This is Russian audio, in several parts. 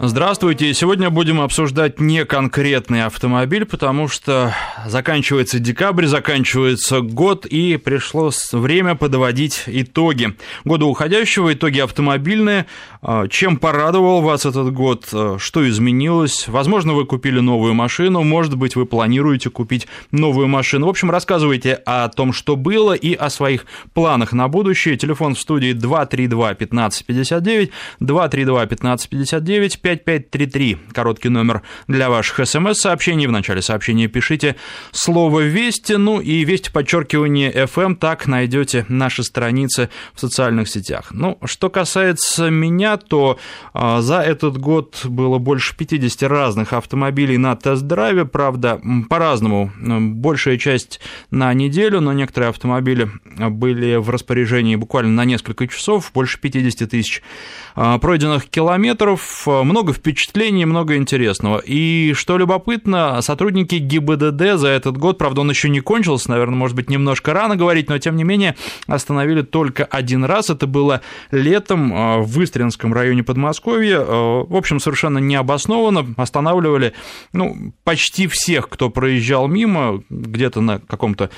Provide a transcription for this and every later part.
Здравствуйте. Сегодня будем обсуждать не конкретный автомобиль, потому что заканчивается декабрь, заканчивается год, и пришло время подводить итоги года уходящего, итоги автомобильные. А, чем порадовал вас этот год? А, что изменилось? Возможно, вы купили новую машину, может быть, вы планируете купить новую машину. В общем, рассказывайте о том, что было, и о своих планах на будущее. Телефон в студии 232 1559, 232 1559, 5533, короткий номер для ваших смс-сообщений. В начале сообщения пишите слово «Вести», ну и «Вести» подчеркивание FM, так найдете наши страницы в социальных сетях. Ну, что касается меня, то а, за этот год было больше 50 разных автомобилей на тест-драйве, правда, по-разному. Большая часть на неделю, но некоторые автомобили были в распоряжении буквально на несколько часов, больше 50 тысяч а, пройденных километров, много впечатлений, много интересного. И что любопытно, сотрудники ГИБДД за этот год, правда, он еще не кончился, наверное, может быть, немножко рано говорить, но тем не менее остановили только один раз. Это было летом а, в Истринском районе Подмосковья. А, в общем, совершенно необоснованно останавливали ну, почти всех, кто проезжал мимо, где-то на каком-то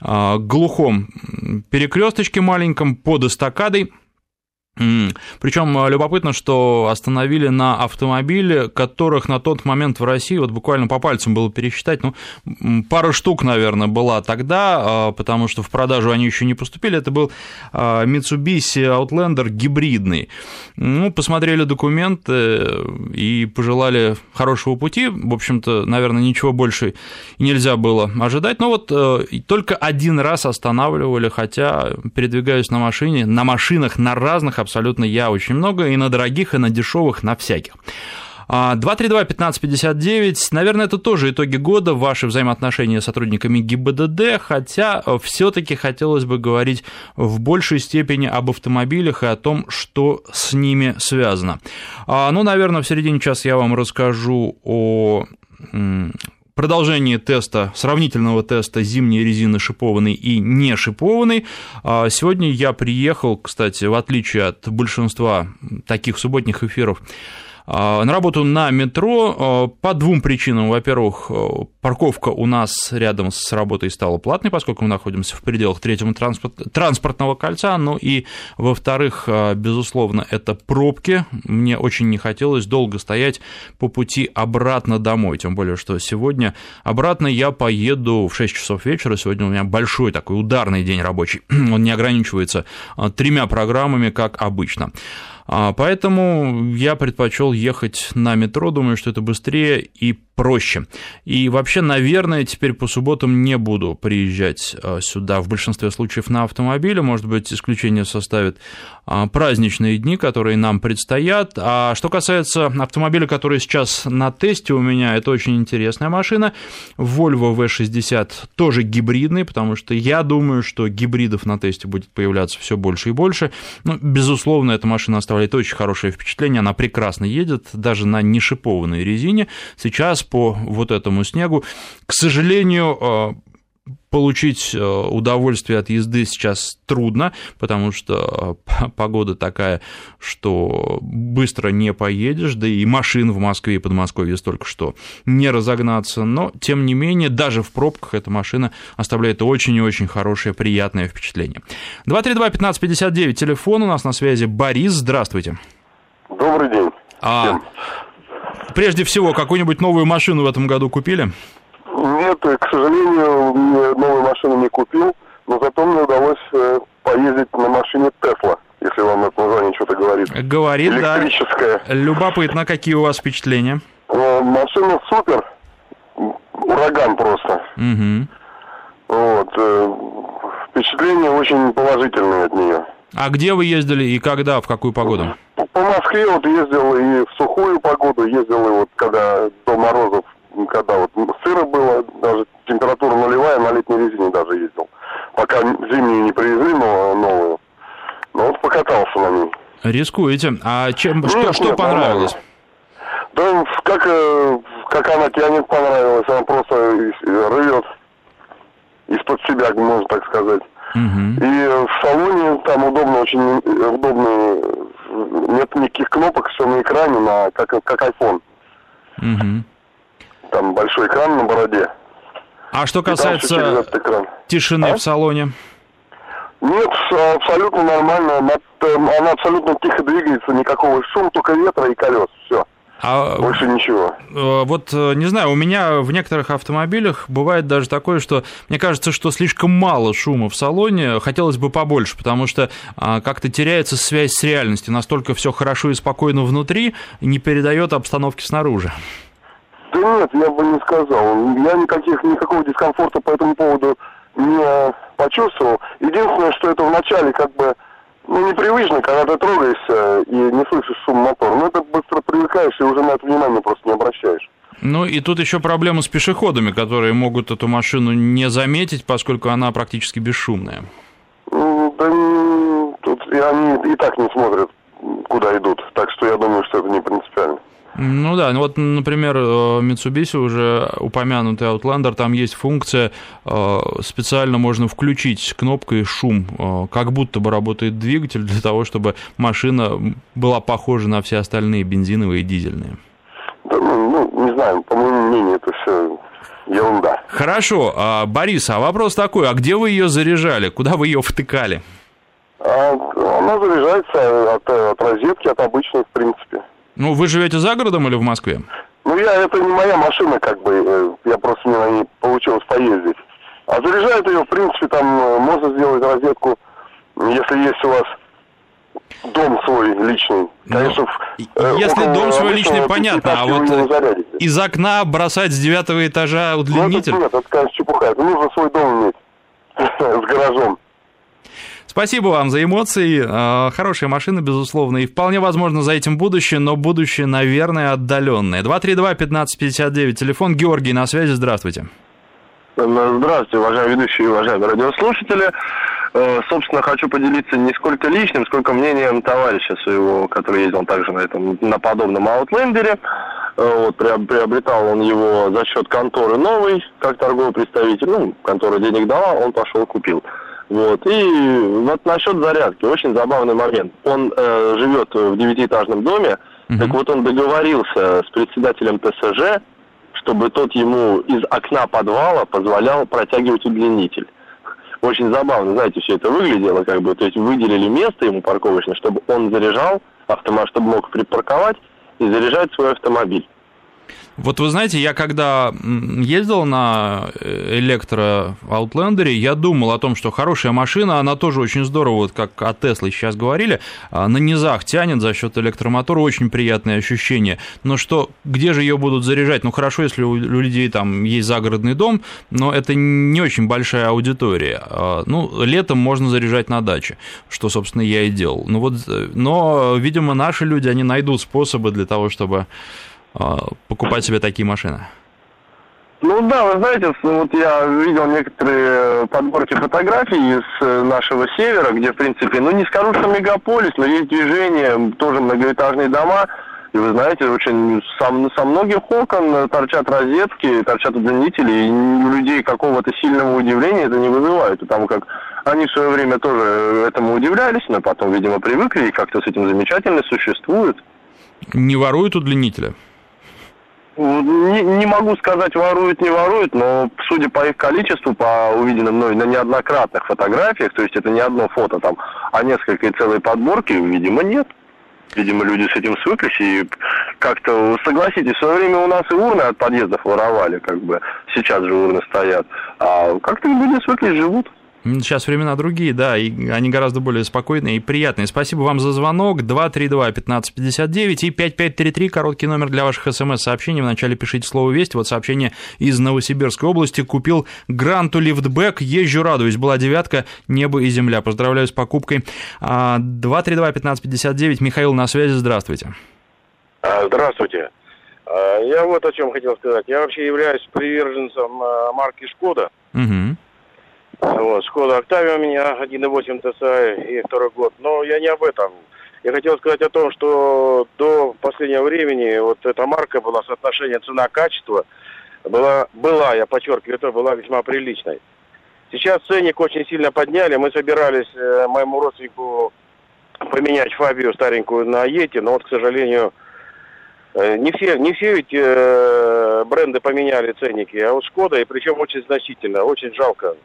глухом перекресточке маленьком под эстакадой причем э, любопытно, что остановили на автомобиле, которых на тот момент в России, вот буквально по пальцам было пересчитать, ну, пара штук, наверное, была тогда, э, потому что в продажу они еще не поступили. Это был э, Mitsubishi Outlander гибридный. Ну, посмотрели документы и пожелали хорошего пути. В общем-то, наверное, ничего больше нельзя было ожидать. Но вот только один раз останавливали, хотя передвигаюсь на машине, на машинах, на разных абсолютно я очень много, и на дорогих, и на дешевых, на всяких. 232-1559, а, наверное, это тоже итоги года, ваши взаимоотношения с сотрудниками ГИБДД, хотя все таки хотелось бы говорить в большей степени об автомобилях и о том, что с ними связано. А, ну, наверное, в середине часа я вам расскажу о продолжение теста, сравнительного теста зимней резины шипованной и не шипованной. А, сегодня я приехал, кстати, в отличие от большинства таких субботних эфиров, на работу на метро а, по двум причинам. Во-первых, а, парковка у нас рядом с работой стала платной, поскольку мы находимся в пределах третьего транспорт, транспортного кольца. Ну и, во-вторых, безусловно, это пробки. Мне очень не хотелось долго стоять по пути обратно домой. Тем более, что сегодня обратно я поеду в 6 часов вечера. Сегодня у меня большой такой ударный день рабочий. Он не ограничивается тремя программами, как обычно. А, поэтому я предпочел ехать на метро, думаю, что это быстрее и проще. И вообще, наверное, теперь по субботам не буду приезжать а, сюда в большинстве случаев на автомобиле, может быть, исключение составит а, праздничные дни, которые нам предстоят. А что касается автомобиля, который сейчас на тесте у меня, это очень интересная машина, Volvo V60 тоже гибридный, потому что я думаю, что гибридов на тесте будет появляться все больше и больше. Ну, безусловно, эта машина оставляет очень хорошее впечатление, она прекрасно едет, даже на нешипованной резине. Сейчас по вот этому снегу, к сожалению, а, получить э, удовольствие от езды сейчас трудно, потому что э, погода такая, что быстро не поедешь, да и машин в Москве и Подмосковье столько, что не разогнаться, но, тем не менее, даже в пробках эта машина оставляет очень и очень хорошее, приятное впечатление. 232-1559, телефон у нас на связи. Борис, здравствуйте. Добрый день. А, прежде всего, какую-нибудь новую машину в этом году купили? Нет, к сожалению, новую машину не купил, но зато мне удалось э, поездить на машине Тесла, если вам это название что-то говорит. Говорит, Электрическая. да. Любопытно, какие у вас впечатления? Э, машина супер, ураган просто. Угу. Вот, э, впечатления очень положительные от нее. А где вы ездили и когда, в какую погоду? По Москве вот ездил и в сухую погоду, ездил и вот когда до морозов когда вот сыро было, даже температура нулевая, на летней резине даже ездил. Пока зимнюю не привезли но новую. Но вот покатался на ней. Рискуете. А чем, нет, что, что нет, понравилось? Да, как, э, как она тянет, понравилось. Она просто рвет из-под себя, можно так сказать. Угу. И в салоне там удобно, очень удобные нет никаких кнопок, все на экране, на, как, как iPhone. Угу. Там большой экран на бороде. А что касается тишины а? в салоне? Нет, абсолютно нормально. Она, она абсолютно тихо двигается, никакого шума, только ветра и колес. Все. А, Больше ничего. Э, вот, э, не знаю, у меня в некоторых автомобилях бывает даже такое, что мне кажется, что слишком мало шума в салоне, хотелось бы побольше, потому что а, как-то теряется связь с реальностью, настолько все хорошо и спокойно внутри, не передает обстановки снаружи. Да нет, я бы не сказал. Я никаких, никакого дискомфорта по этому поводу не почувствовал. Единственное, что это вначале как бы ну, непривычно, когда ты трогаешься и не слышишь шум мотора. Но это быстро привыкаешь и уже на это внимание просто не обращаешь. Ну и тут еще проблема с пешеходами, которые могут эту машину не заметить, поскольку она практически бесшумная. Да тут и они и так не смотрят, куда идут. Так что я думаю, что это не принципиально. Ну да, ну вот, например, э, Mitsubishi уже упомянутый Outlander, там есть функция, э, специально можно включить кнопкой шум, э, как будто бы работает двигатель для того, чтобы машина была похожа на все остальные бензиновые и дизельные. Ну, ну, не знаю, по моему мнению, это все ерунда. Хорошо, а, Борис, а вопрос такой, а где вы ее заряжали, куда вы ее втыкали? А, она заряжается от, от розетки, от обычной, в принципе. Ну, вы живете за городом или в Москве? Ну, я, это не моя машина, как бы, э, я просто мне на ней получилось поездить. А заряжает ее, в принципе, там э, можно сделать розетку, если есть у вас дом свой личный. Ну, Конечно, э, если дом свой личный, понятно, а вот из окна бросать с девятого этажа удлинитель? Ну, это, нет, это, конечно, чепуха. Это нужно свой дом иметь с гаражом. Спасибо вам за эмоции. А, хорошая машина, безусловно, и вполне возможно за этим будущее, но будущее, наверное, отдаленное. 232-1559, телефон Георгий на связи, здравствуйте. Здравствуйте, уважаемые ведущие и уважаемые радиослушатели. Э, собственно, хочу поделиться не сколько личным, сколько мнением товарища своего, который ездил также на этом, на подобном аутлендере. Э, вот, приобретал он его за счет конторы новый, как торговый представитель. Ну, контора денег дала, он пошел купил. Вот. И вот насчет зарядки, очень забавный момент. Он э, живет в девятиэтажном доме, uh-huh. так вот он договорился с председателем ТСЖ, чтобы тот ему из окна подвала позволял протягивать удлинитель. Очень забавно, знаете, все это выглядело, как бы, то есть выделили место ему парковочное, чтобы он заряжал автомат, чтобы мог припарковать и заряжать свой автомобиль. Вот вы знаете, я когда ездил на э, электро Outlander, я думал о том, что хорошая машина, она тоже очень здорово, вот как о Тесле сейчас говорили, а, на низах тянет за счет электромотора, очень приятное ощущение. Но что, где же ее будут заряжать? Ну хорошо, если у людей там есть загородный дом, но это не очень большая аудитория. А, ну, летом можно заряжать на даче, что, собственно, я и делал. Ну вот, э, но, видимо, наши люди, они найдут способы для того, чтобы покупать себе такие машины? Ну да, вы знаете, вот я видел некоторые подборки фотографий из э, нашего севера, где, в принципе, ну не скажу, что мегаполис, но есть движение, тоже многоэтажные дома, и вы знаете, очень со, со многих окон торчат розетки, торчат удлинители, и у людей какого-то сильного удивления это не вызывает, потому как они в свое время тоже этому удивлялись, но потом, видимо, привыкли и как-то с этим замечательно существуют. Не воруют удлинителя? Не, не могу сказать, воруют, не воруют, но судя по их количеству, по увиденным мной на неоднократных фотографиях, то есть это не одно фото там, а несколько и целые подборки, видимо, нет. Видимо, люди с этим свыклись и как-то, согласитесь, в свое время у нас и урны от подъездов воровали, как бы, сейчас же урны стоят, а как-то люди свыклись, живут. Сейчас времена другие, да, и они гораздо более спокойные и приятные. Спасибо вам за звонок. 232-1559 и 5533, короткий номер для ваших смс-сообщений. Вначале пишите слово «Весть». Вот сообщение из Новосибирской области. Купил Гранту лифтбэк, езжу, радуюсь. Была девятка, небо и земля. Поздравляю с покупкой. 232-1559, а, Михаил на связи, здравствуйте. А, здравствуйте. А, я вот о чем хотел сказать. Я вообще являюсь приверженцем марки «Шкода». Угу. Вот, Шкода Октавия у меня 1.8 TSI и второй год. Но я не об этом. Я хотел сказать о том, что до последнего времени вот эта марка была соотношение цена-качество была, была, я подчеркиваю, это была весьма приличной. Сейчас ценник очень сильно подняли. Мы собирались э, моему родственнику поменять Фабию старенькую на Ети, но вот, к сожалению, э, не все, не все ведь э, бренды поменяли ценники, а вот Шкода, и причем очень значительно, очень жалко.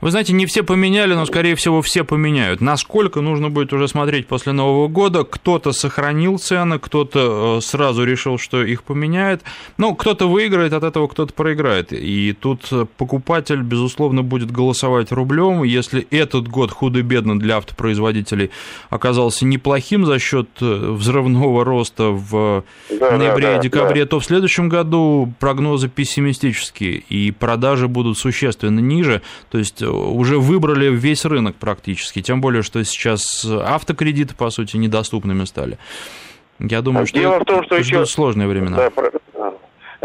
Вы знаете, не все поменяли, но, скорее всего, все поменяют. Насколько нужно будет уже смотреть после Нового года. Кто-то сохранил цены, кто-то э, сразу решил, что их поменяет. Ну, кто-то выиграет от этого, кто-то проиграет. И тут покупатель, безусловно, будет голосовать рублем. Если этот год худо-бедно для автопроизводителей оказался неплохим за счет э, взрывного роста в да, ноябре да, и декабре, да. то в следующем году прогнозы пессимистические, и продажи будут существенно ниже. То есть уже выбрали весь рынок практически, тем более, что сейчас автокредиты, по сути, недоступными стали. Я думаю, что Дело в том, что еще... сложные времена. Да, про...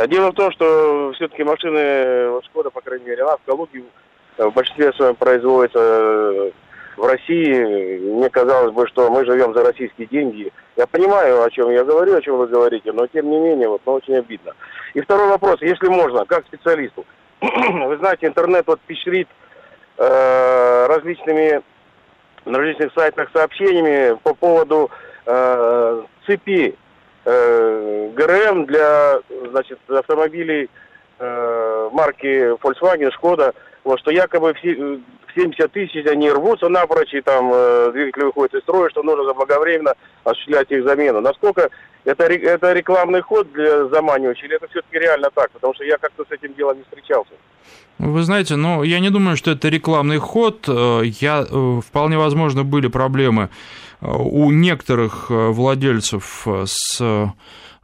Дело в том, что все-таки машины вот Шкода, по крайней мере, она в Калуге в большинстве своем производится э, в России. Мне казалось бы, что мы живем за российские деньги. Я понимаю, о чем я говорю, о чем вы говорите, но тем не менее, вот, ну, очень обидно. И второй вопрос, если можно, как специалисту. Вы знаете, интернет вот впечатлит э, различными на различных сайтах сообщениями по поводу э, цепи э, ГРМ для значит, автомобилей э, марки Volkswagen, Skoda, вот, что якобы все, 70 тысяч они рвутся напрочь, и там э, двигатель выходит из строя, что нужно заблаговременно осуществлять их замену. Насколько это, это рекламный ход для заманивающих, или это все-таки реально так? Потому что я как-то с этим делом не встречался. Вы знаете, ну, я не думаю, что это рекламный ход. Э, я, э, вполне возможно, были проблемы э, у некоторых владельцев с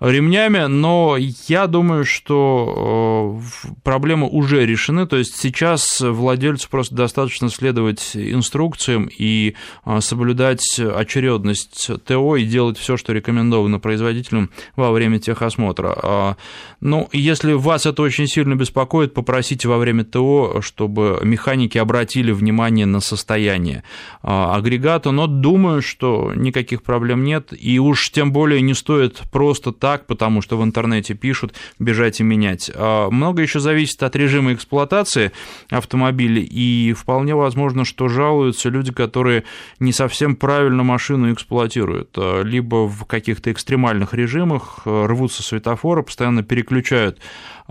ремнями, но я думаю, что э, проблемы уже решены, то есть сейчас владельцу просто достаточно следовать инструкциям и э, соблюдать очередность ТО и делать все, что рекомендовано производителям во время техосмотра. А, ну, если вас это очень сильно беспокоит, попросите во время ТО, чтобы механики обратили внимание на состояние а, агрегата, но думаю, что никаких проблем нет, и уж тем более не стоит просто так так, потому что в интернете пишут, бежать и менять. А много еще зависит от режима эксплуатации автомобиля, и вполне возможно, что жалуются люди, которые не совсем правильно машину эксплуатируют, а, либо в каких-то экстремальных режимах а, рвутся светофоры, постоянно переключают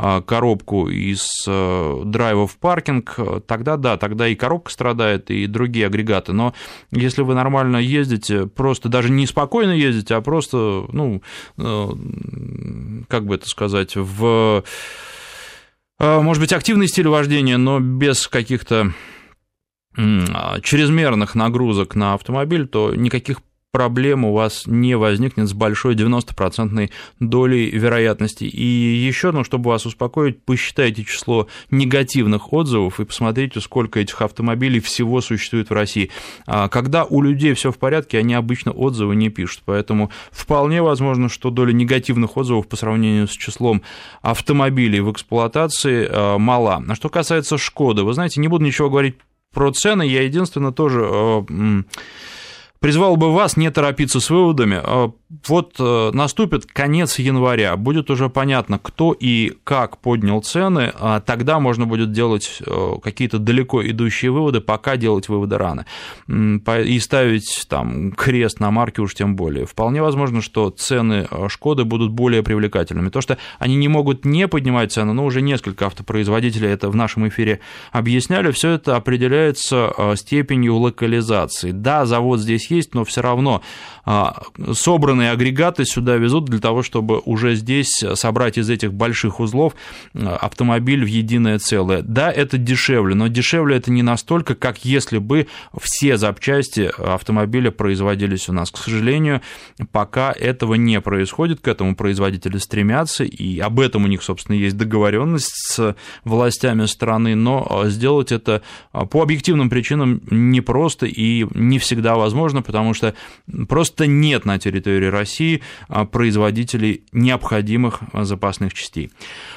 коробку из э, драйва в паркинг, тогда да, тогда и коробка страдает, и другие агрегаты. Но если вы нормально ездите, просто даже не спокойно ездите, а просто, ну, э, как бы это сказать, в, э, может быть, активный стиль вождения, но без каких-то чрезмерных нагрузок на автомобиль, то никаких проблем у вас не возникнет с большой 90% долей вероятности. И еще, ну, чтобы вас успокоить, посчитайте число негативных отзывов и посмотрите, сколько этих автомобилей всего существует в России. А когда у людей все в порядке, они обычно отзывы не пишут, поэтому вполне возможно, что доля негативных отзывов по сравнению с числом автомобилей в эксплуатации а, мала. А что касается Шкоды, вы знаете, не буду ничего говорить про цены, я единственное тоже а, призвал бы вас не торопиться с выводами. А вот э, наступит конец января, будет уже понятно, кто и как поднял цены, а тогда можно будет делать э, какие-то далеко идущие выводы, пока делать выводы рано. И ставить там крест на марке уж тем более. Вполне возможно, что цены э, Шкоды будут более привлекательными. То, что они не могут не поднимать цены, но уже несколько автопроизводителей это в нашем эфире объясняли, все это определяется степенью локализации. Да, завод здесь есть, но все равно собранные агрегаты сюда везут для того, чтобы уже здесь собрать из этих больших узлов а, автомобиль в единое целое. Да, это дешевле, но дешевле это не настолько, как если бы все запчасти автомобиля производились у нас. К сожалению, пока этого не происходит, к этому производители стремятся, и об этом у них, собственно, есть договоренность с властями страны, но сделать это по объективным причинам непросто и не всегда возможно, потому что просто нет на территории России а, производителей необходимых а, запасных частей.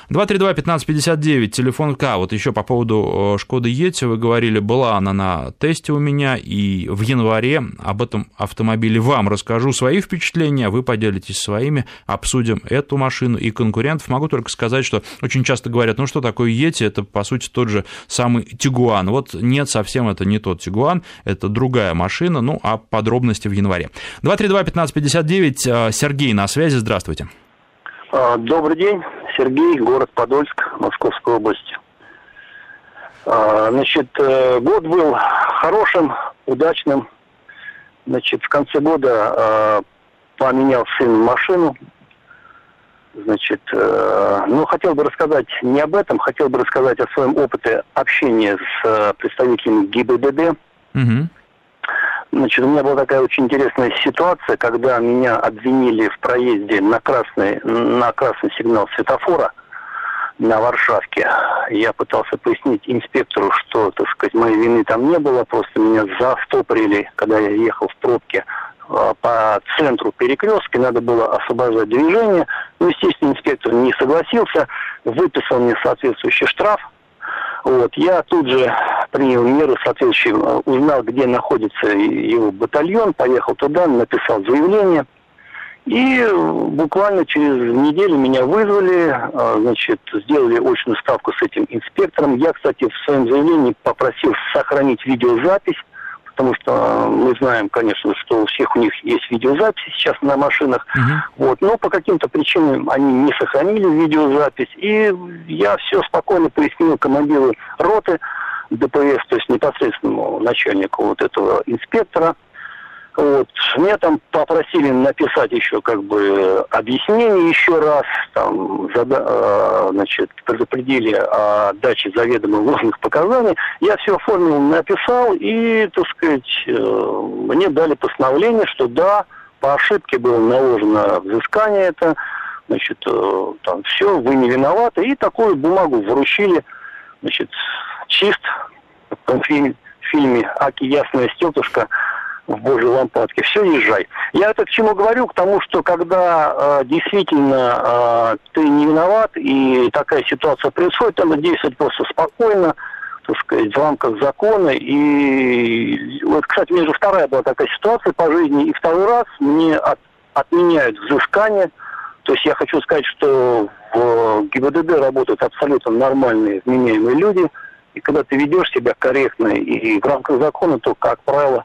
232-1559, телефон К. Вот еще по поводу Шкоды Ети вы говорили, была она на тесте у меня, и в январе об этом автомобиле вам расскажу свои впечатления, вы поделитесь своими, обсудим эту машину и конкурентов. Могу только сказать, что очень часто говорят, ну что такое Ети, это по сути тот же самый Тигуан. Вот нет, совсем это не тот Тигуан, это другая машина, ну а подробности в январе. 232-1559, Сергей на связи, здравствуйте. А, добрый день, Сергей, город Подольск, Московская область. А, значит, э, год был хорошим, удачным. Значит, в конце года а, поменял сын машину. Значит, э, ну, хотел бы рассказать не об этом, хотел бы рассказать о своем опыте общения с э, представителями ГИБДД. Угу. Значит, у меня была такая очень интересная ситуация, когда меня обвинили в проезде на красный, на красный сигнал светофора на Варшавке. Я пытался пояснить инспектору, что, так сказать, моей вины там не было, просто меня застопорили, когда я ехал в пробке а, по центру перекрестки, надо было освобождать движение. Ну, естественно, инспектор не согласился, выписал мне соответствующий штраф, вот. Я тут же принял меры соответствующие, э, узнал, где находится его батальон, поехал туда, написал заявление. И буквально через неделю меня вызвали, э, значит, сделали очную ставку с этим инспектором. Я, кстати, в своем заявлении попросил сохранить видеозапись потому что мы знаем, конечно, что у всех у них есть видеозаписи сейчас на машинах, угу. вот, но по каким-то причинам они не сохранили видеозапись, и я все спокойно пояснил командиру роты ДПС, то есть непосредственному начальнику вот этого инспектора, вот. Меня там попросили написать еще как бы объяснение еще раз, там, зада, э, значит, предупредили о даче заведомо ложных показаний. Я все оформил, написал, и, так сказать, э, мне дали постановление, что да, по ошибке было наложено взыскание это, значит, э, там все, вы не виноваты, и такую бумагу вручили, значит, чист, в фильме «Аки ясная стеклышко», в Божьей лампадке. Все, езжай. Я это к чему говорю? К тому, что когда э, действительно э, ты не виноват и такая ситуация происходит, надо действовать просто спокойно, так сказать, в рамках закона. И вот, кстати, у меня же вторая была такая ситуация по жизни, и второй раз мне от, отменяют взыскание. То есть я хочу сказать, что в ГИБДД работают абсолютно нормальные, вменяемые люди. И когда ты ведешь себя корректно и в рамках закона, то, как правило,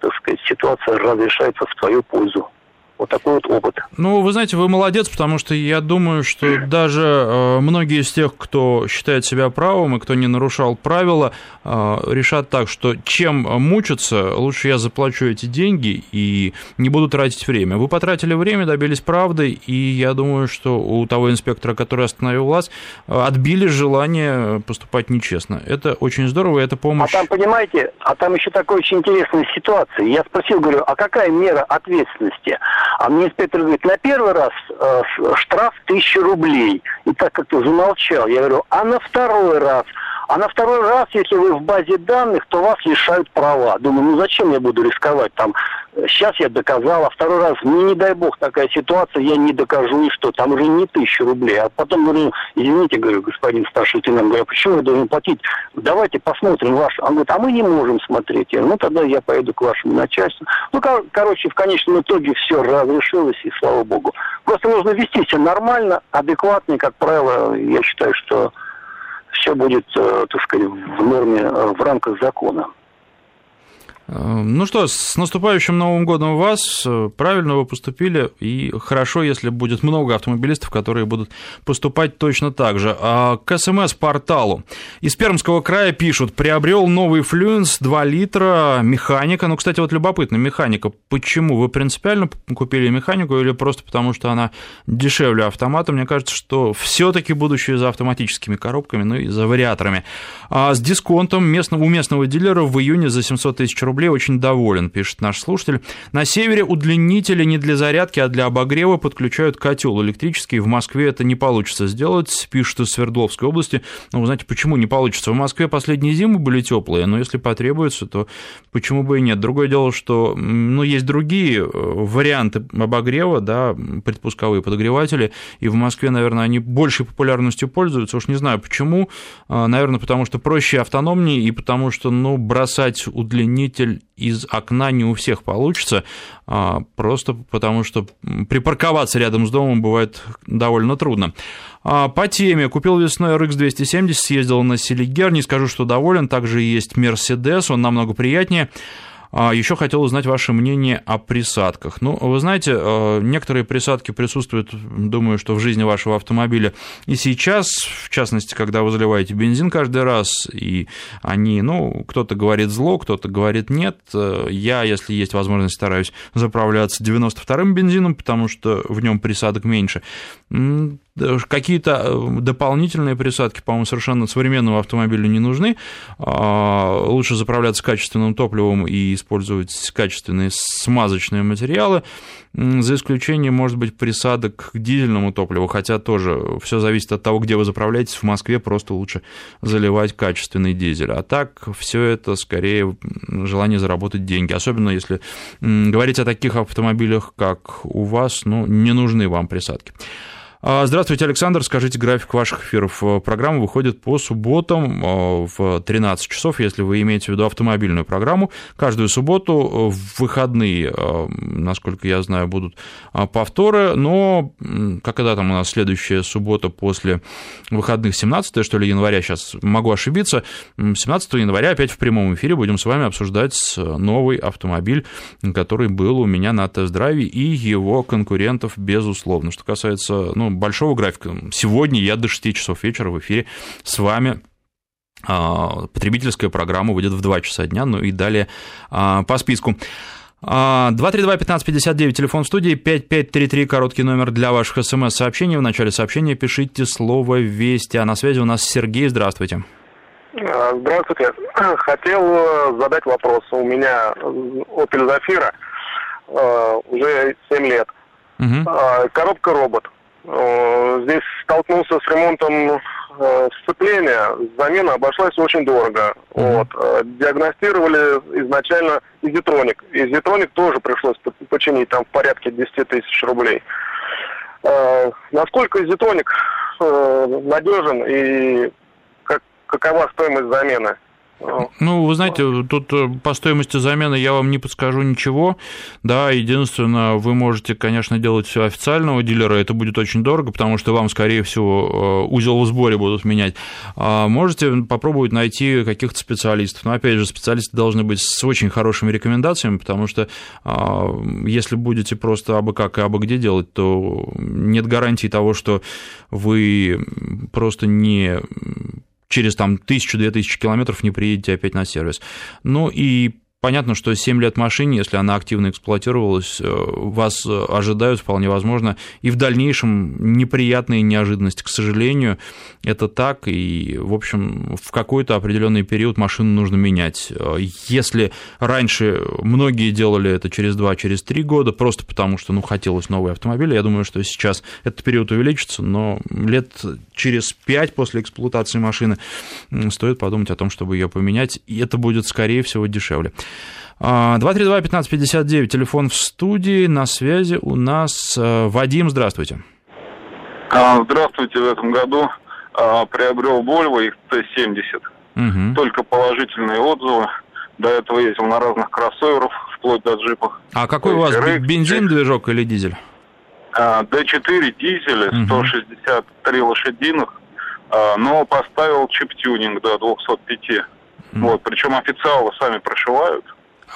так сказать, ситуация разрешается в твою пользу. Вот такой вот опыт. Ну, вы знаете, вы молодец, потому что я думаю, что даже э, многие из тех, кто считает себя правым и кто не нарушал правила, э, решат так, что чем мучиться, лучше я заплачу эти деньги и не буду тратить время. Вы потратили время, добились правды, и я думаю, что у того инспектора, который остановил вас, отбили желание поступать нечестно. Это очень здорово, это помощь. А там, понимаете, а там еще такая очень интересная ситуация. Я спросил, говорю, а какая мера ответственности? А мне инспектор говорит, на первый раз э, штраф тысяча рублей. И так как-то замолчал. Я говорю, а на второй раз – а на второй раз, если вы в базе данных, то вас лишают права. Думаю, ну зачем я буду рисковать там? Сейчас я доказал, а второй раз, мне не дай бог такая ситуация, я не докажу, и что, там уже не тысяча рублей. А потом говорю, извините, говорю, господин старший лейтенант, говорю, а почему я должен платить? Давайте посмотрим ваш. Он говорит, а мы не можем смотреть. Я, ну тогда я поеду к вашему начальству. Ну, кор- короче, в конечном итоге все разрешилось, и слава богу. Просто нужно вести себя нормально, адекватно, и, как правило, я считаю, что все будет, э, так сказать, в норме, э, в рамках закона. Ну что, с наступающим Новым годом вас. Правильно вы поступили, и хорошо, если будет много автомобилистов, которые будут поступать точно так же. А к СМС-порталу. Из Пермского края пишут, приобрел новый Флюенс 2 литра, механика. Ну, кстати, вот любопытно, механика. Почему? Вы принципиально купили механику или просто потому, что она дешевле автомата? Мне кажется, что все таки будущее за автоматическими коробками, ну и за вариаторами. А с дисконтом местного, у местного дилера в июне за 700 тысяч рублей рублей очень доволен, пишет наш слушатель. На севере удлинители не для зарядки, а для обогрева подключают котел электрический. В Москве это не получится сделать, пишет из Свердловской области. Ну, вы знаете, почему не получится? В Москве последние зимы были теплые, но если потребуется, то почему бы и нет? Другое дело, что ну, есть другие э, варианты обогрева, да, предпусковые подогреватели, и в Москве, наверное, они большей популярностью пользуются. Уж не знаю почему. А, наверное, потому что проще и автономнее, и потому что, ну, бросать удлинитель двигатель из окна не у всех получится, а, просто потому что припарковаться рядом с домом бывает довольно трудно. А, по теме. Купил весной RX 270, съездил на Селигер, не скажу, что доволен. Также есть Mercedes, он намного приятнее. А еще хотел узнать ваше мнение о присадках. Ну, вы знаете, э, некоторые присадки присутствуют, думаю, что в жизни вашего автомобиля и сейчас, в частности, когда вы заливаете бензин каждый раз, и они, ну, кто-то говорит зло, кто-то говорит нет. Э, я, если есть возможность, стараюсь заправляться 92-м бензином, потому что в нем присадок меньше. Какие-то э, дополнительные присадки, по-моему, совершенно современному автомобилю не нужны. А, лучше заправляться качественным топливом и использовать качественные смазочные материалы, за исключением, может быть, присадок к дизельному топливу, хотя тоже все зависит от того, где вы заправляетесь. В Москве просто лучше заливать качественный дизель. А так все это скорее желание заработать деньги. Особенно если говорить о таких автомобилях, как у вас, ну, не нужны вам присадки. А, здравствуйте, Александр. Скажите график ваших эфиров. Э, программа выходит по субботам э, в 13 часов, если вы имеете в виду автомобильную программу. Каждую субботу э, в выходные, насколько я знаю, будут повторы, но когда там у нас следующая суббота после выходных 17 что ли, января, сейчас могу ошибиться, 17 января опять в прямом эфире будем с вами обсуждать новый автомобиль, который был у меня на тест-драйве и его конкурентов, безусловно. Что касается ну, большого графика. Сегодня я до 6 часов вечера в эфире с вами а, потребительская программа выйдет в 2 часа дня, ну и далее а, по списку. 232-1559, а, телефон в студии, 5533, короткий номер для ваших смс-сообщений. В начале сообщения пишите слово «Вести». А на связи у нас Сергей, здравствуйте. Здравствуйте. Хотел э, задать вопрос. У меня Opel Zafira э, уже 7 лет. Угу. Коробка робот. Э, здесь столкнулся с ремонтом э, сцепления, замена обошлась очень дорого. Mm-hmm. Вот. Э, диагностировали изначально изитроник. Изитроник тоже пришлось починить там в порядке 10 тысяч рублей. Насколько изитроник надежен и как, какова стоимость замены? Ну, вы знаете, тут э, по стоимости замены я вам не подскажу ничего. Да, единственное, вы можете, конечно, делать все официального дилера, это будет очень дорого, потому что вам, скорее всего, э, узел в сборе будут менять. А можете попробовать найти каких-то специалистов. Но, опять же, специалисты должны быть с очень хорошими рекомендациями, потому что а, если будете просто абы как и абы где делать, то нет гарантии того, что вы просто не через там тысячу-две тысячи километров не приедете опять на сервис. Ну и Понятно, что 7 лет машине, если она активно эксплуатировалась, э, вас э, ожидают вполне возможно и в дальнейшем неприятные неожиданности. К сожалению, это так, и, в общем, в какой-то определенный период машину нужно менять. Э, если раньше многие делали это через 2-3 через года, просто потому что, ну, хотелось новый автомобиль, я думаю, что сейчас этот период увеличится, но лет через 5 после эксплуатации машины стоит подумать о том, чтобы ее поменять, и это будет, скорее всего, дешевле. 232-1559, телефон в студии, на связи у нас э, Вадим, здравствуйте. А, здравствуйте, в этом году а, приобрел Volvo XT70. Угу. Только положительные отзывы. До этого ездил на разных кроссоверах, вплоть до джипов. А какой у вас бензин, движок или дизель? D4 дизель, угу. 163 лошадиных, но поставил чип-тюнинг до 205. Угу. Вот, причем официалы сами прошивают.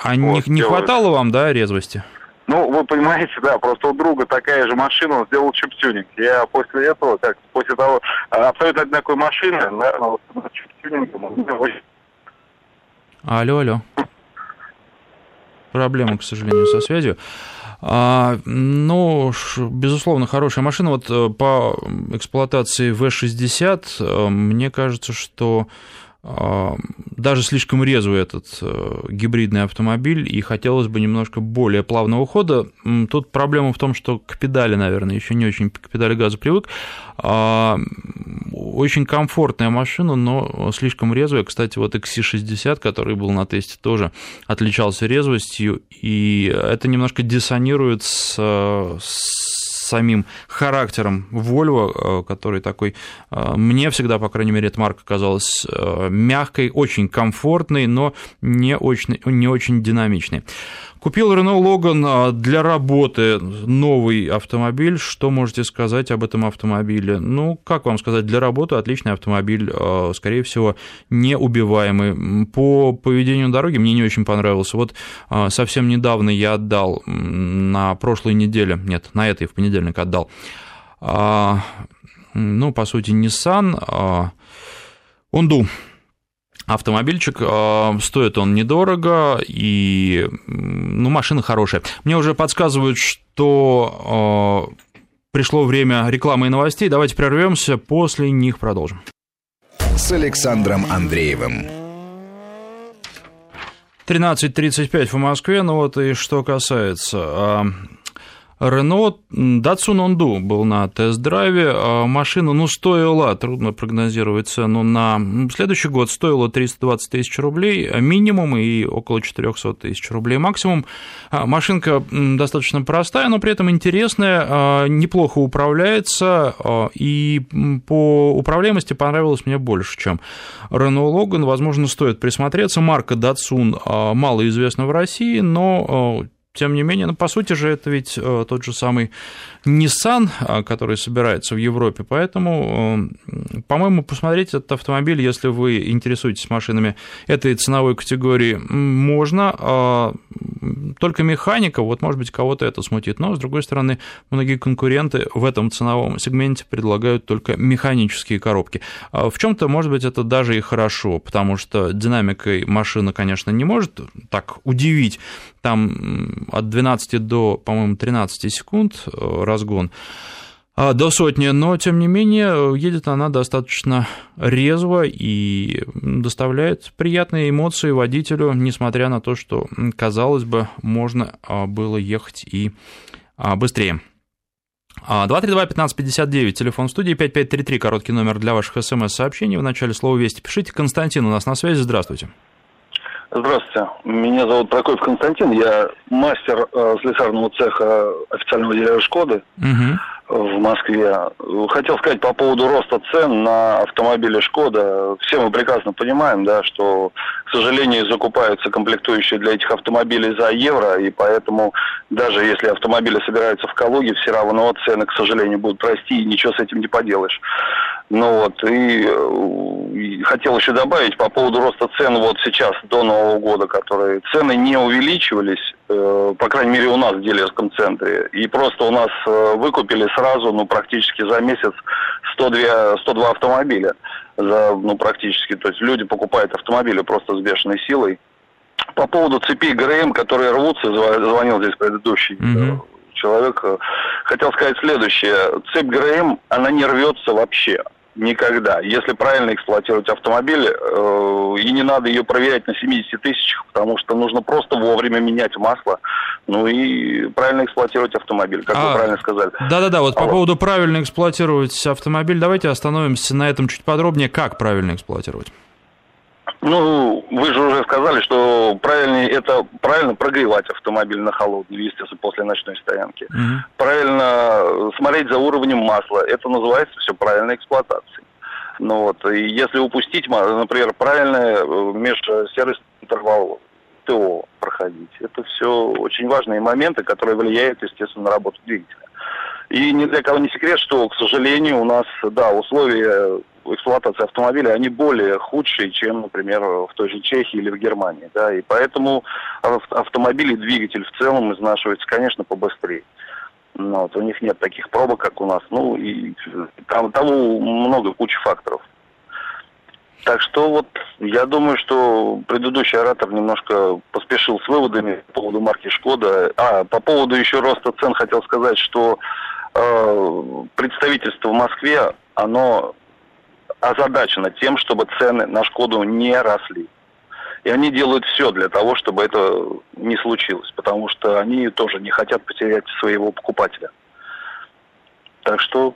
А вот, не, не хватало вам, да, резвости? Ну, вы понимаете, да, просто у друга такая же машина, он сделал чип-тюнинг. Я после этого, как после того, а, абсолютно одинаковой машины, вот чип-тюнингом, Алло, алло. Проблема, к сожалению, со связью. А, ну, безусловно, хорошая машина. Вот э, по эксплуатации V60 э, мне кажется, что даже слишком резвый этот э, гибридный автомобиль, и хотелось бы немножко более плавного хода. Тут проблема в том, что к педали, наверное, еще не очень к педали газа привык. А, очень комфортная машина, но слишком резвая. Кстати, вот XC60, который был на тесте, тоже отличался резвостью, и это немножко диссонирует с, с самим характером Volvo, который такой, мне всегда, по крайней мере, эта марка казалась мягкой, очень комфортной, но не очень, не очень динамичной. Купил Рено Логан а, для работы новый автомобиль. Что можете сказать об этом автомобиле? Ну, как вам сказать, для работы отличный автомобиль, а, скорее всего, неубиваемый. По поведению на дороге мне не очень понравился. Вот а, совсем недавно я отдал на прошлой неделе, нет, на этой в понедельник отдал, ну, по сути, Nissan, Онду автомобильчик. А, стоит он недорого, и ну, машина хорошая. Мне уже подсказывают, что а, пришло время рекламы и новостей. Давайте прервемся, после них продолжим. С Александром Андреевым. 13.35 в Москве, ну вот и что касается а, Рено Datsun Онду был на тест-драйве. А машина, ну, стоила, трудно прогнозировать цену, на следующий год стоила 320 тысяч рублей минимум и около 400 тысяч рублей максимум. А машинка достаточно простая, но при этом интересная, а, неплохо управляется, и по управляемости понравилось мне больше, чем Renault Logan. Возможно, стоит присмотреться. Марка Datsun мало известна в России, но тем не менее, ну, по сути же, это ведь э, тот же самый Nissan, э, который собирается в Европе, поэтому, э, по-моему, посмотреть этот автомобиль, если вы интересуетесь машинами этой ценовой категории, можно, а, только механика, вот, может быть, кого-то это смутит, но, с другой стороны, многие конкуренты в этом ценовом сегменте предлагают только механические коробки. А в чем то может быть, это даже и хорошо, потому что динамикой машина, конечно, не может так удивить, там от 12 до, по-моему, 13 секунд э, разгон а, до сотни, но тем не менее едет она достаточно резво и доставляет приятные эмоции водителю, несмотря на то, что, казалось бы, можно а, было ехать и а, быстрее. 232-1559, телефон студии, 5533, короткий номер для ваших смс-сообщений. В начале слова «Вести» пишите. Константин у нас на связи, здравствуйте. Здравствуйте. Меня зовут Прокофьев Константин. Я мастер э, слесарного цеха официального дилера «Шкоды» угу. В Москве. Хотел сказать по поводу роста цен на автомобили «Шкода». Все мы прекрасно понимаем, да, что, к сожалению, закупаются комплектующие для этих автомобилей за евро, и поэтому даже если автомобили собираются в Калуге, все равно цены, к сожалению, будут расти, и ничего с этим не поделаешь. Ну вот, и, и хотел еще добавить по поводу роста цен вот сейчас, до Нового года, которые цены не увеличивались, э, по крайней мере у нас в дилерском центре, и просто у нас э, выкупили сразу, ну практически за месяц 102, 102 автомобиля, за, ну практически, то есть люди покупают автомобили просто с бешеной силой. По поводу цепи ГРМ, которые рвутся, звонил здесь предыдущий mm-hmm. человек, хотел сказать следующее. Цепь ГРМ, она не рвется вообще никогда. Если правильно эксплуатировать автомобиль, э, и не надо ее проверять на 70 тысячах, потому что нужно просто вовремя менять масло, ну и правильно эксплуатировать автомобиль, как а, вы правильно сказали. Да-да-да, вот а по вот. поводу правильно эксплуатировать автомобиль, давайте остановимся на этом чуть подробнее, как правильно эксплуатировать. Ну, вы же уже сказали, что правильнее это правильно прогревать автомобиль на холодный, естественно, после ночной стоянки. Угу. Правильно смотреть за уровнем масла. Это называется все правильной эксплуатацией. Ну вот, и если упустить, например, правильный э, межсервисный интервал ТО проходить, это все очень важные моменты, которые влияют, естественно, на работу двигателя. И ни для кого не секрет, что, к сожалению, у нас, да, условия эксплуатации автомобиля, они более худшие, чем, например, в той же Чехии или в Германии. Да, и поэтому автомобили, двигатель в целом изнашивается, конечно, побыстрее. Ну, вот, у них нет таких пробок, как у нас. Ну, и там, тому много, куча факторов. Так что вот я думаю, что предыдущий оратор немножко поспешил с выводами по поводу марки Шкода. А, по поводу еще роста цен хотел сказать, что э, представительство в Москве, оно озадачена тем, чтобы цены на Шкоду не росли. И они делают все для того, чтобы это не случилось, потому что они тоже не хотят потерять своего покупателя. Так что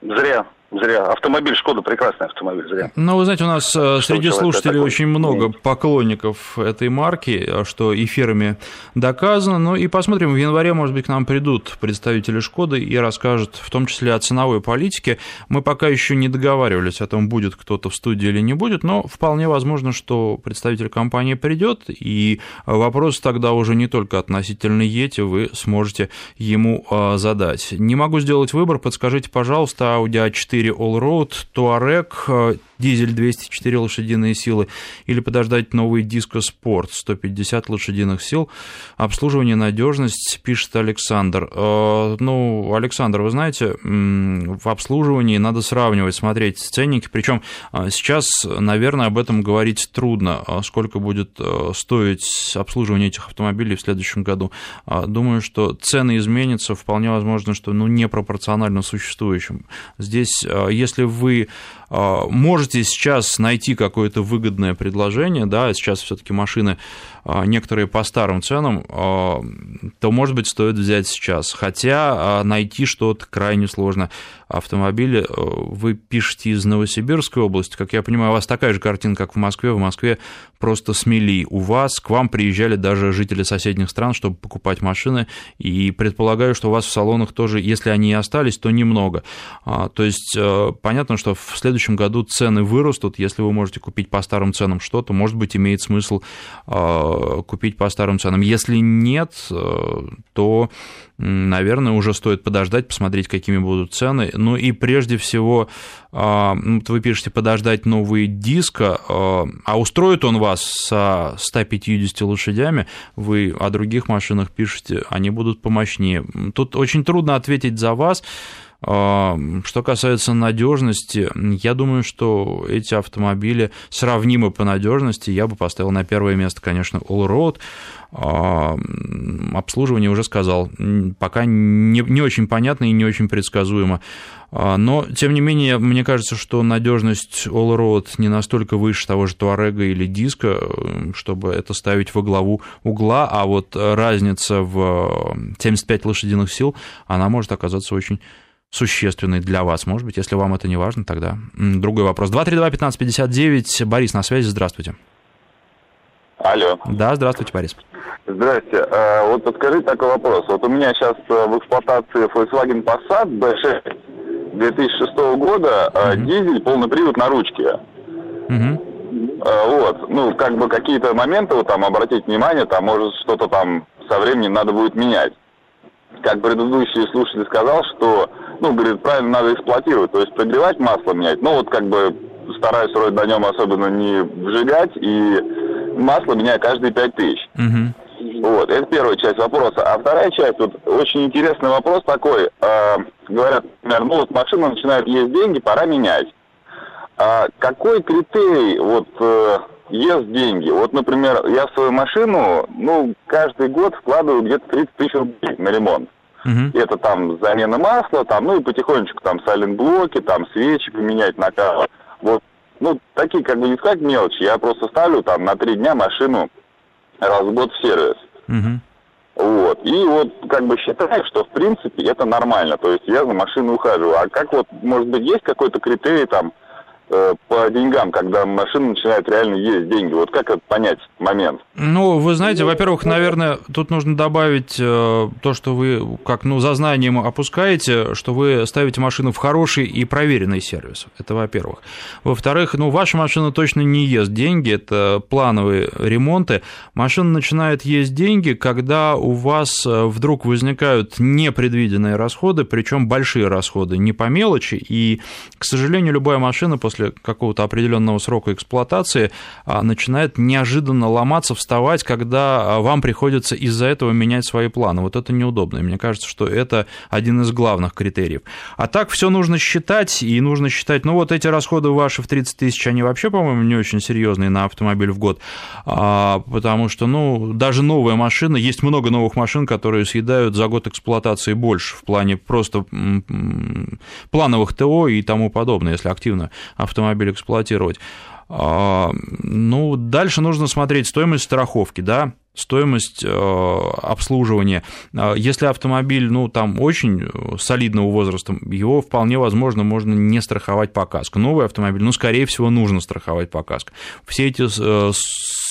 зря Зря. Автомобиль Шкода прекрасный автомобиль, зря. Ну, вы знаете, у нас что среди слушателей очень много нет. поклонников этой марки, что эфирами доказано. Ну и посмотрим, в январе, может быть, к нам придут представители Шкоды и расскажут в том числе о ценовой политике. Мы пока еще не договаривались о том, будет кто-то в студии или не будет, но вполне возможно, что представитель компании придет, и вопрос тогда уже не только относительно Ети, вы сможете ему а, задать. Не могу сделать выбор, подскажите, пожалуйста, Audi A4 4 Allroad, Touareg, дизель 204 лошадиные силы, или подождать новый Disco Sport 150 лошадиных сил. Обслуживание, надежность, пишет Александр. Э, ну, Александр, вы знаете, в обслуживании надо сравнивать, смотреть ценники, причем э, сейчас, наверное, об этом говорить трудно, э, сколько будет стоить обслуживание этих автомобилей в следующем году. Думаю, что цены изменятся, вполне возможно, что ну, непропорционально существующим. Здесь, если вы можете сейчас найти какое-то выгодное предложение, да, сейчас все-таки машины а, некоторые по старым ценам, а, то, может быть, стоит взять сейчас. Хотя а, найти что-то крайне сложно. Автомобили вы пишете из Новосибирской области, как я понимаю, у вас такая же картина, как в Москве. В Москве просто смели. У вас к вам приезжали даже жители соседних стран, чтобы покупать машины, и предполагаю, что у вас в салонах тоже, если они и остались, то немного. То есть понятно, что в следующем году цены вырастут, если вы можете купить по старым ценам что-то, может быть, имеет смысл купить по старым ценам. Если нет, э, то, наверное, уже стоит подождать, посмотреть, какими будут цены. Ну и прежде всего, а, вы пишете подождать новый диск, а, а устроит он вас со 150 лошадями, вы о других машинах пишете, они будут помощнее. Тут очень трудно ответить за вас, что касается надежности, я думаю, что эти автомобили сравнимы по надежности. Я бы поставил на первое место, конечно, Allroad. Обслуживание уже сказал, пока не, не очень понятно и не очень предсказуемо. А, но, тем не менее, мне кажется, что надежность Allroad не настолько выше того же Туарега или Диска, чтобы это ставить во главу угла, а вот разница в 75 лошадиных сил, она может оказаться очень существенный для вас. Может быть, если вам это не важно, тогда другой вопрос. 232-1559, Борис на связи, здравствуйте. Алло. Да, здравствуйте, Борис. Здрасте. А, вот подскажите такой вопрос. Вот у меня сейчас э, в эксплуатации Volkswagen Passat B6 2006 года, mm-hmm. дизель, полный привод на ручке. Mm-hmm. Вот, ну, как бы какие-то моменты, вот там, обратить внимание, там, может, что-то там со временем надо будет менять. Как предыдущий слушатель сказал, что ну, говорит, правильно надо эксплуатировать, то есть прогревать масло менять. Ну, вот как бы стараюсь вроде на нем особенно не вжигать, и масло меняю каждые пять тысяч. Угу. Вот, это первая часть вопроса. А вторая часть, вот очень интересный вопрос такой. Э, говорят, например, ну вот машина начинает есть деньги, пора менять. А какой критерий вот э, ест деньги? Вот, например, я в свою машину, ну, каждый год вкладываю где-то 30 тысяч рублей на ремонт. Угу. Это там замена масла, там, ну и потихонечку там сайлент-блоки, там свечи поменять на кого. Вот, ну, такие как бы не сказать мелочи. Я просто ставлю там на три дня машину раз в год в сервис. Угу. Вот. И вот как бы считаю, что в принципе это нормально. То есть я за машину ухаживаю. А как вот, может быть, есть какой-то критерий там, по деньгам, когда машина начинает реально есть деньги. Вот как это понять момент? Ну, вы знаете, во-первых, наверное, тут нужно добавить э, то, что вы как ну за знанием опускаете, что вы ставите машину в хороший и проверенный сервис. Это во-первых. Во-вторых, ну, ваша машина точно не ест деньги, это плановые ремонты. Машина начинает есть деньги, когда у вас э, вдруг возникают непредвиденные расходы, причем большие расходы, не по мелочи, и, к сожалению, любая машина после после какого-то определенного срока эксплуатации а, начинает неожиданно ломаться, вставать, когда а, вам приходится из-за этого менять свои планы. Вот это неудобно. И мне кажется, что это один из главных критериев. А так все нужно считать, и нужно считать, ну вот эти расходы ваши в 30 тысяч, они вообще, по-моему, не очень серьезные на автомобиль в год, а, потому что, ну, даже новая машина, есть много новых машин, которые съедают за год эксплуатации больше в плане просто плановых ТО и тому подобное, если активно автомобиль эксплуатировать. А, ну, дальше нужно смотреть стоимость страховки, да, стоимость обслуживания. Если автомобиль, ну, там очень солидного возраста, его вполне возможно можно не страховать по каско. Новый автомобиль, ну, скорее всего, нужно страховать по каско. Все эти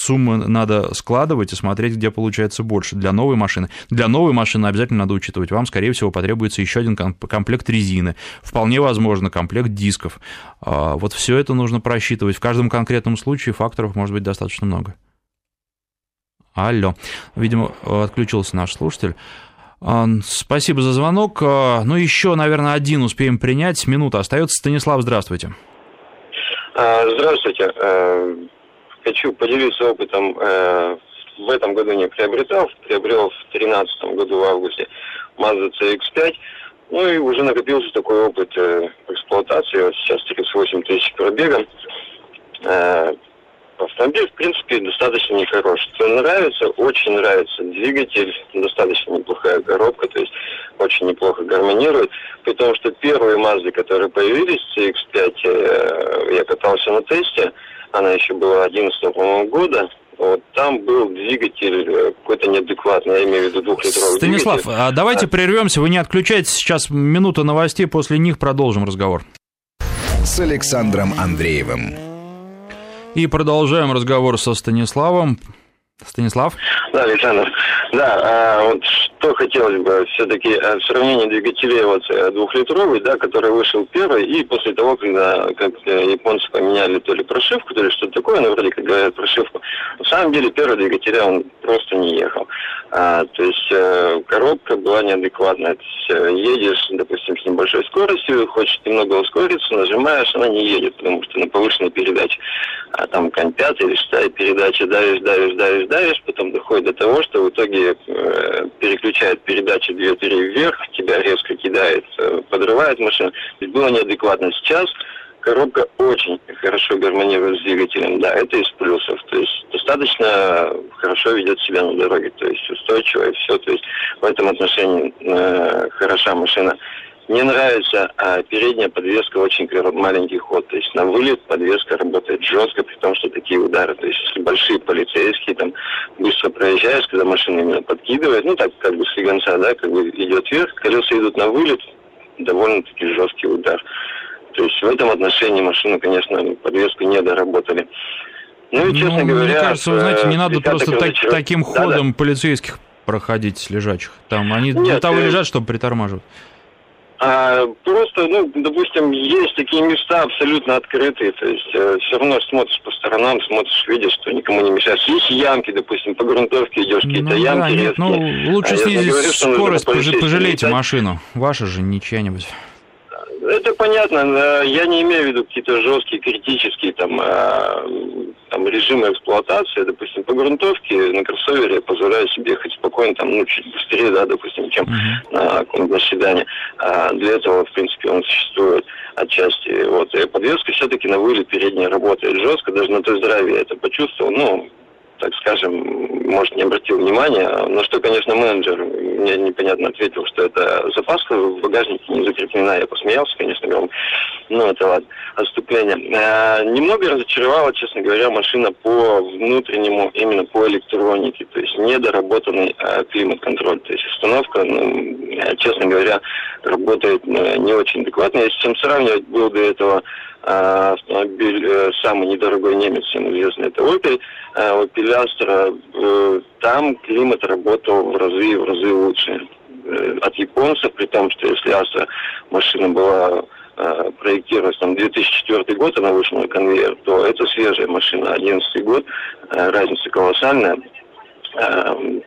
суммы надо складывать и смотреть, где получается больше для новой машины. Для новой машины обязательно надо учитывать, вам, скорее всего, потребуется еще один комплект резины, вполне возможно, комплект дисков. А, вот все это нужно просчитывать. В каждом конкретном случае факторов может быть достаточно много. Алло. Видимо, отключился наш слушатель. А, спасибо за звонок. А, ну, еще, наверное, один успеем принять. Минута остается. Станислав, здравствуйте. Здравствуйте. Хочу поделиться опытом. Э, в этом году не приобретал, приобрел в 2013 году в августе Mazda CX-5. Ну и уже накопился такой опыт э, эксплуатации. Вот сейчас 38 тысяч пробега. Э, автомобиль, в принципе, достаточно нехороший. Нравится, очень нравится двигатель, достаточно неплохая коробка, то есть очень неплохо гармонирует. При том, что первые Mazda, которые появились, CX-5, э, я катался на тесте, она еще была 11 года, вот, там был двигатель э, какой-то неадекватный, я имею в виду двухлитровый Станислав, двигатель. а давайте а... прервемся, вы не отключайтесь, сейчас минута новостей, после них продолжим разговор. С Александром Андреевым. И продолжаем разговор со Станиславом. Станислав? Да, Александр. Да, а, вот что хотелось бы все-таки э, в сравнении двигателей вот э, двухлитровый, да, который вышел первый, и после того, когда как э, японцы поменяли то ли прошивку, то ли что-то такое, ну, вроде как говорят прошивку, на самом деле первый двигатель он просто не ехал. А, то есть коробка была неадекватная. То есть, едешь, допустим, с небольшой скоростью, хочешь немного ускориться, нажимаешь, она не едет, потому что на повышенной передаче. А там конь пятая или шестая передача, давишь, давишь, давишь, давишь, потом доходит до того, что в итоге э, переключает передачи 2-3 вверх, тебя резко кидает, э, подрывает машину. То есть было неадекватно. Сейчас коробка очень хорошо гармонирует с двигателем, да, это из плюсов. То есть достаточно хорошо ведет себя на дороге, то есть устойчиво и все. То есть в этом отношении э, хороша машина. Мне нравится а, передняя подвеска очень маленький ход. То есть на вылет подвеска работает жестко, при том, что такие удары. То есть если большие полицейские там быстро проезжаешь, когда машина именно подкидывает, ну так как бы с слегонца, да, как бы идет вверх, колеса идут на вылет, довольно-таки жесткий удар. То есть в этом отношении машину, конечно, подвеску не доработали. Ну и, честно ну, говоря... Мне кажется, вы знаете, не э, надо просто так, таким ходом да, полицейских проходить с лежачих. Там они Нет, для того э... лежат, чтобы притормаживать. А, просто, ну, допустим, есть такие места абсолютно открытые, то есть э, все равно смотришь по сторонам, смотришь, видишь, что никому не мешает. Есть ямки, допустим, по грунтовке идешь, какие-то ну, ямки да, нет, Ну, лучше а снизить говорю, скорость, пожалейте машину. Ваша же, не чья-нибудь. Понятно. Я не имею в виду какие-то жесткие, критические там, а, там режимы эксплуатации. Допустим, по грунтовке на кроссовере я позволяю себе ехать спокойно, там, ну, чуть быстрее, да, допустим, чем uh-huh. на каком-нибудь наседании. А для этого, в принципе, он существует отчасти. Вот. И подвеска все-таки на вылет передняя работает жестко. Даже на тест-драйве я это почувствовал. Ну, так скажем, может, не обратил внимания. На что, конечно, менеджер мне непонятно ответил, что это запаска в багажнике не закреплена. Я посмеялся, конечно, говорил, ну, это ладно, отступление. А, немного разочаровала, честно говоря, машина по внутреннему, именно по электронике. То есть недоработанный а, климат-контроль. То есть установка, ну, честно говоря, работает ну, не очень адекватно. Если с чем сравнивать, был до этого автомобиль э, самый недорогой немец, всем известный, это Opel, а, Opel Astra, там климат работал в разы в разы лучше э, от японцев, при том, что если Astra машина была проектировалась там 2004 год, она вышла на конвейер, то это свежая машина, 11 год, разница колоссальная.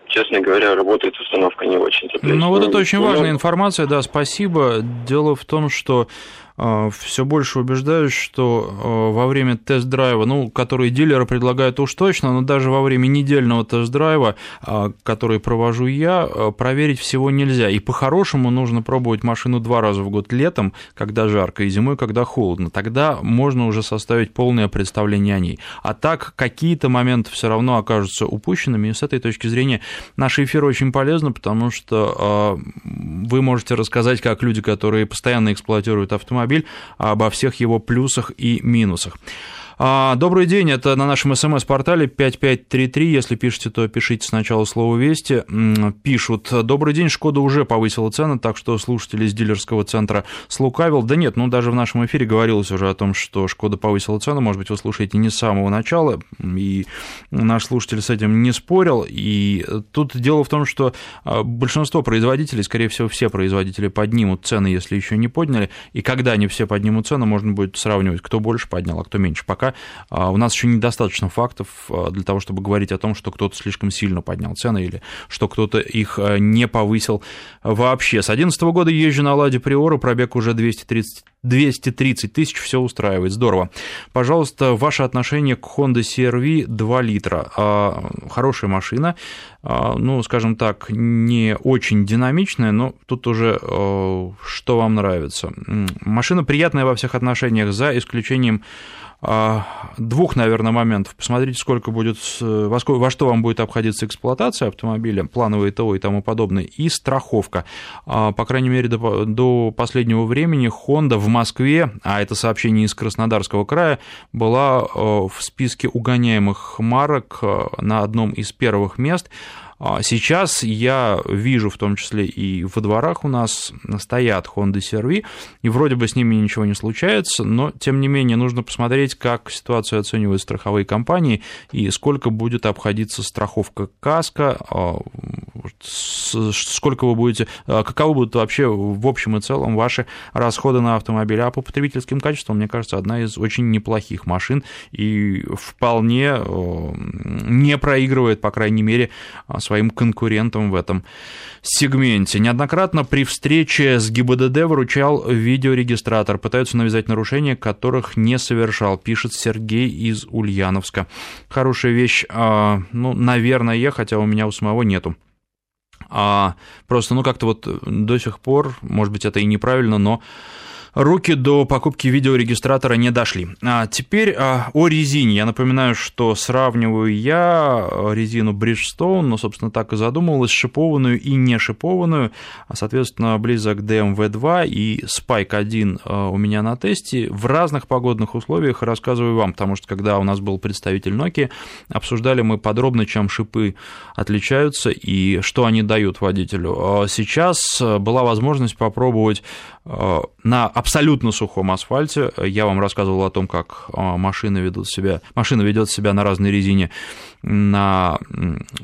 Честно говоря, работает установка не очень. Ну, вот это очень важная информация, да, спасибо. Дело в том, что а, все больше убеждаюсь, что а, во время тест-драйва, ну, который дилеры предлагают уж точно, но даже во время недельного тест-драйва, а, который провожу я, проверить всего нельзя. И по-хорошему нужно пробовать машину два раза в год летом, когда жарко, и зимой, когда холодно. Тогда можно уже составить полное представление о ней. А так какие-то моменты все равно окажутся упущенными, и с этой точки зрения наш эфир очень полезно, потому что вы можете рассказать, как люди, которые постоянно эксплуатируют автомобиль, автомобиль, обо всех его плюсах и минусах. А, добрый день, это на нашем смс-портале 5533, если пишете, то пишите сначала слово «Вести». Пишут, добрый день, Шкода уже повысила цены, так что слушатели из дилерского центра слукавил. Да нет, ну даже в нашем эфире говорилось уже о том, что Шкода повысила цену, может быть, вы слушаете не с самого начала, и наш слушатель с этим не спорил, и тут дело в том, что а, большинство производителей, скорее всего, все производители поднимут цены, если еще не подняли, и когда они все поднимут цены, можно будет сравнивать, кто больше поднял, а кто меньше. Пока а, у нас еще недостаточно фактов а, для того, чтобы говорить о том, что кто-то слишком сильно поднял цены или что кто-то их а, не повысил вообще. С 2011 года езжу на Ладе Приора, пробег уже 230 230 тысяч, все устраивает, здорово. Пожалуйста, ваше отношение к Honda CR-V 2 литра. Хорошая машина, ну, скажем так, не очень динамичная, но тут уже что вам нравится. Машина приятная во всех отношениях, за исключением двух, наверное, моментов. Посмотрите, сколько будет, во, сколько, во что вам будет обходиться эксплуатация автомобиля, плановые ТО и тому подобное, и страховка. А, по крайней мере, до, до последнего времени Honda в Москве, а это сообщение из Краснодарского края, была в списке угоняемых марок на одном из первых мест. А сейчас я вижу, в том числе и во дворах у нас стоят Honda CR-V, и вроде бы с ними ничего не случается, но, тем не менее, нужно посмотреть, как ситуацию оценивают страховые компании и сколько будет обходиться страховка каска, а, сколько вы будете, а, каковы будут вообще в общем и целом ваши расходы на автомобиль. А по потребительским качествам, мне кажется, одна из очень неплохих машин и вполне не проигрывает, по крайней мере, своим конкурентам в этом сегменте. Неоднократно при встрече с ГИБДД выручал видеорегистратор. Пытаются навязать нарушения, которых не совершал, пишет Сергей из Ульяновска. Хорошая вещь, а, ну, наверное, хотя у меня у самого нету. А просто, ну, как-то вот до сих пор, может быть, это и неправильно, но руки до покупки видеорегистратора не дошли. А теперь а, о резине. Я напоминаю, что сравниваю я резину Bridgestone, но, собственно, так и задумывалась, шипованную и не шипованную, а, соответственно, близок DMV2 и Spike 1 а, у меня на тесте в разных погодных условиях рассказываю вам, потому что, когда у нас был представитель Nokia, обсуждали мы подробно, чем шипы отличаются и что они дают водителю. А сейчас была возможность попробовать на абсолютно сухом асфальте. Я вам рассказывал о том, как а, машины ведут себя, машина ведет себя на разной резине на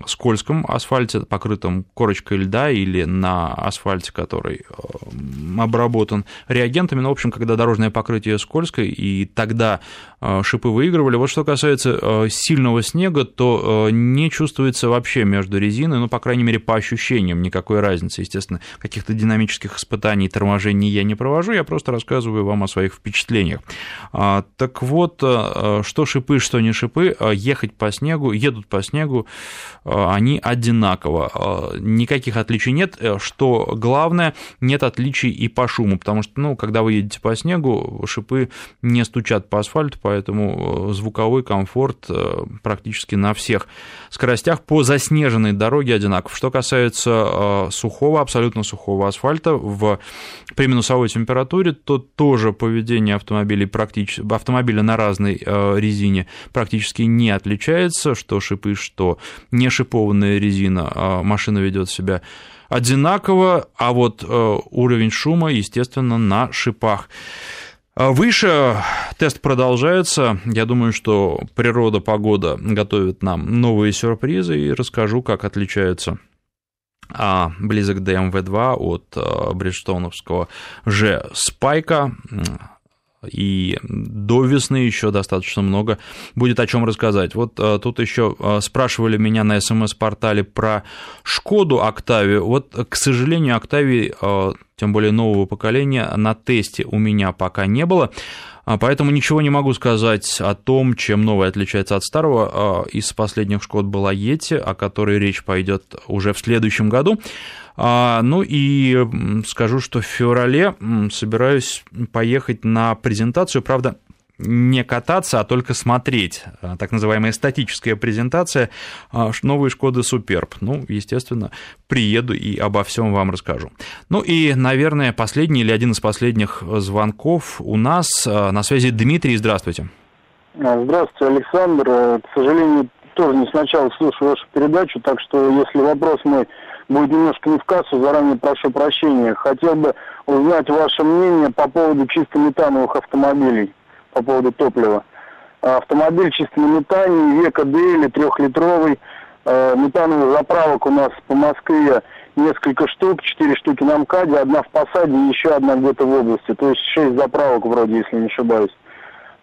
скользком асфальте, покрытом корочкой льда, или на асфальте, который а, обработан реагентами. Ну, в общем, когда дорожное покрытие скользкое, и тогда а, шипы выигрывали. Вот что касается сильного снега, то не чувствуется вообще между резиной, ну, по крайней мере, по ощущениям никакой разницы. Естественно, каких-то динамических испытаний, торможений я не провожу, я просто просто рассказываю вам о своих впечатлениях. А, так вот, а, что шипы, что не шипы, а, ехать по снегу, едут по снегу, они одинаково. Никаких отличий нет. Э, что главное, нет отличий и по шуму, потому что, ну, когда вы едете по снегу, шипы не стучат по асфальту, поэтому э, звуковой комфорт э, практически на всех скоростях по заснеженной дороге одинаков. Что касается сухого, абсолютно сухого асфальта в, при минусовой температуре, то тоже поведение автомобилей практически, автомобиля на разной э, резине практически не отличается, что шипы, что не шипованная резина, а машина ведет себя одинаково, а вот э, уровень шума, естественно, на шипах. А выше тест продолжается. Я думаю, что природа, погода готовит нам новые сюрпризы и расскажу, как отличаются а близок DMV2 от э, бриджстоуновского же спайка и до весны еще достаточно много будет о чем рассказать. Вот а, тут еще а, спрашивали меня на смс-портале про Шкоду Октавию. Вот, к сожалению, Октавии, тем более нового поколения, на тесте у меня пока не было. А, поэтому ничего не могу сказать о том, чем новое отличается от старого. А, из последних Шкод была Ети, о которой речь пойдет уже в следующем году. А, ну и скажу, что в феврале собираюсь поехать на презентацию, правда, не кататься, а только смотреть. А, так называемая статическая презентация а, новой Шкоды Суперб. Ну, естественно, приеду и обо всем вам расскажу. Ну и, наверное, последний или один из последних звонков у нас а, на связи Дмитрий. Здравствуйте. Здравствуйте, Александр. Э, к сожалению, тоже не сначала слушаю вашу передачу, так что если вопрос мой будет немножко не в кассу, заранее прошу прощения. Хотел бы узнать ваше мнение по поводу чисто метановых автомобилей, по поводу топлива. Автомобиль чисто на метане, века или трехлитровый, э, метановый заправок у нас по Москве несколько штук, четыре штуки на МКАДе, одна в Посаде и еще одна где-то в области. То есть шесть заправок вроде, если не ошибаюсь.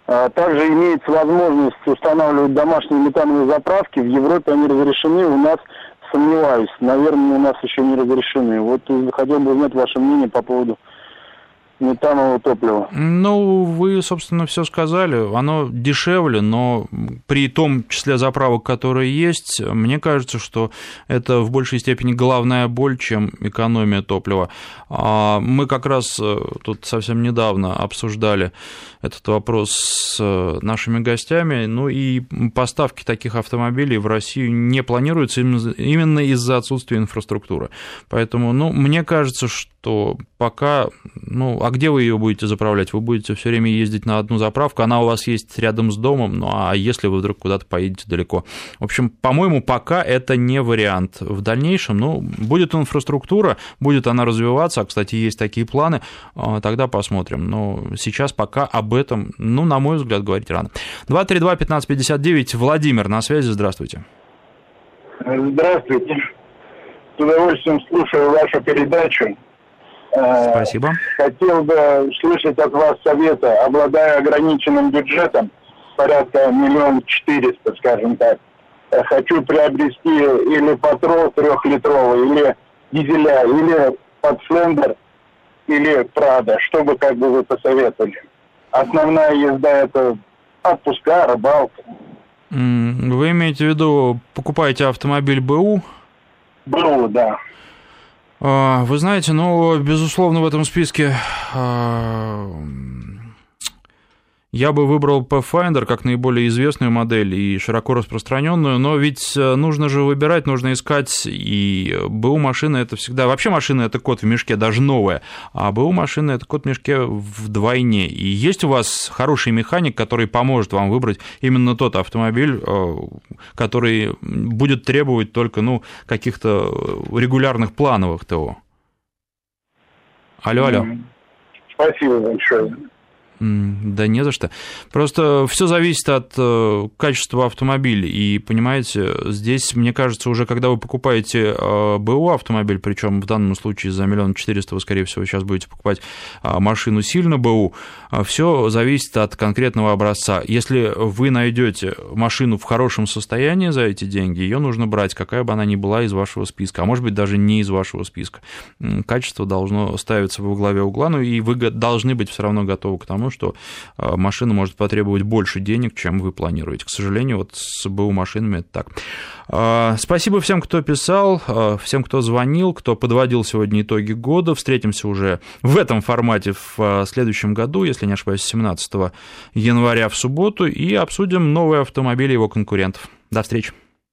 А, также имеется возможность устанавливать домашние метановые заправки. В Европе они разрешены, у нас сомневаюсь. Наверное, у нас еще не разрешены. Вот хотел бы узнать ваше мнение по поводу метанового топлива. Ну, вы, собственно, все сказали. Оно дешевле, но при том числе заправок, которые есть, мне кажется, что это в большей степени головная боль, чем экономия топлива. А мы как раз э, тут совсем недавно обсуждали этот вопрос с нашими гостями, ну и поставки таких автомобилей в Россию не планируются именно из-за отсутствия инфраструктуры. Поэтому, ну, мне кажется, что пока, ну, где вы ее будете заправлять? Вы будете все время ездить на одну заправку, она у вас есть рядом с домом, ну а если вы вдруг куда-то поедете далеко? В общем, по-моему, пока это не вариант. В дальнейшем, ну, будет инфраструктура, будет она развиваться, а, кстати, есть такие планы, а, тогда посмотрим. Но сейчас пока об этом, ну, на мой взгляд, говорить рано. 232-1559, Владимир на связи, здравствуйте. Здравствуйте. С удовольствием слушаю вашу передачу. Спасибо. Хотел бы слышать от вас совета, обладая ограниченным бюджетом, порядка миллион четыреста, скажем так. Э, хочу приобрести или патрол трехлитровый, или дизеля, или подслендер, или Прада. Что бы как бы вы посоветовали? Основная езда это отпуска, рыбалка. Вы имеете в виду, покупаете автомобиль БУ? БУ, да. А, вы знаете, ну, безусловно, в этом списке а, я бы выбрал Pathfinder как наиболее известную модель и широко распространенную, но ведь э, нужно же выбирать, нужно искать, и БУ машина это всегда... Вообще машина это кот в мешке, даже новая, а БУ машина это кот в мешке вдвойне. И есть у вас хороший механик, который поможет вам выбрать именно тот автомобиль, э, который будет требовать только, ну, каких-то регулярных плановых ТО. Алло, алло. Спасибо большое. Да не за что. Просто все зависит от э, качества автомобиля. И, понимаете, здесь, мне кажется, уже когда вы покупаете э, БУ автомобиль, причем в данном случае за миллион четыреста вы, скорее всего, сейчас будете покупать э, машину сильно БУ, все зависит от конкретного образца. Если вы найдете машину в хорошем состоянии за эти деньги, ее нужно брать, какая бы она ни была из вашего списка, а может быть даже не из вашего списка. Качество должно ставиться во главе угла, ну и вы должны быть все равно готовы к тому, что а, машина может потребовать больше денег, чем вы планируете. К сожалению, вот с БУ машинами это так. А, спасибо всем, кто писал, а, всем, кто звонил, кто подводил сегодня итоги года. Встретимся уже в этом формате в следующем году, если не ошибаюсь, 17 января в субботу, и обсудим новые автомобили его конкурентов. До встречи.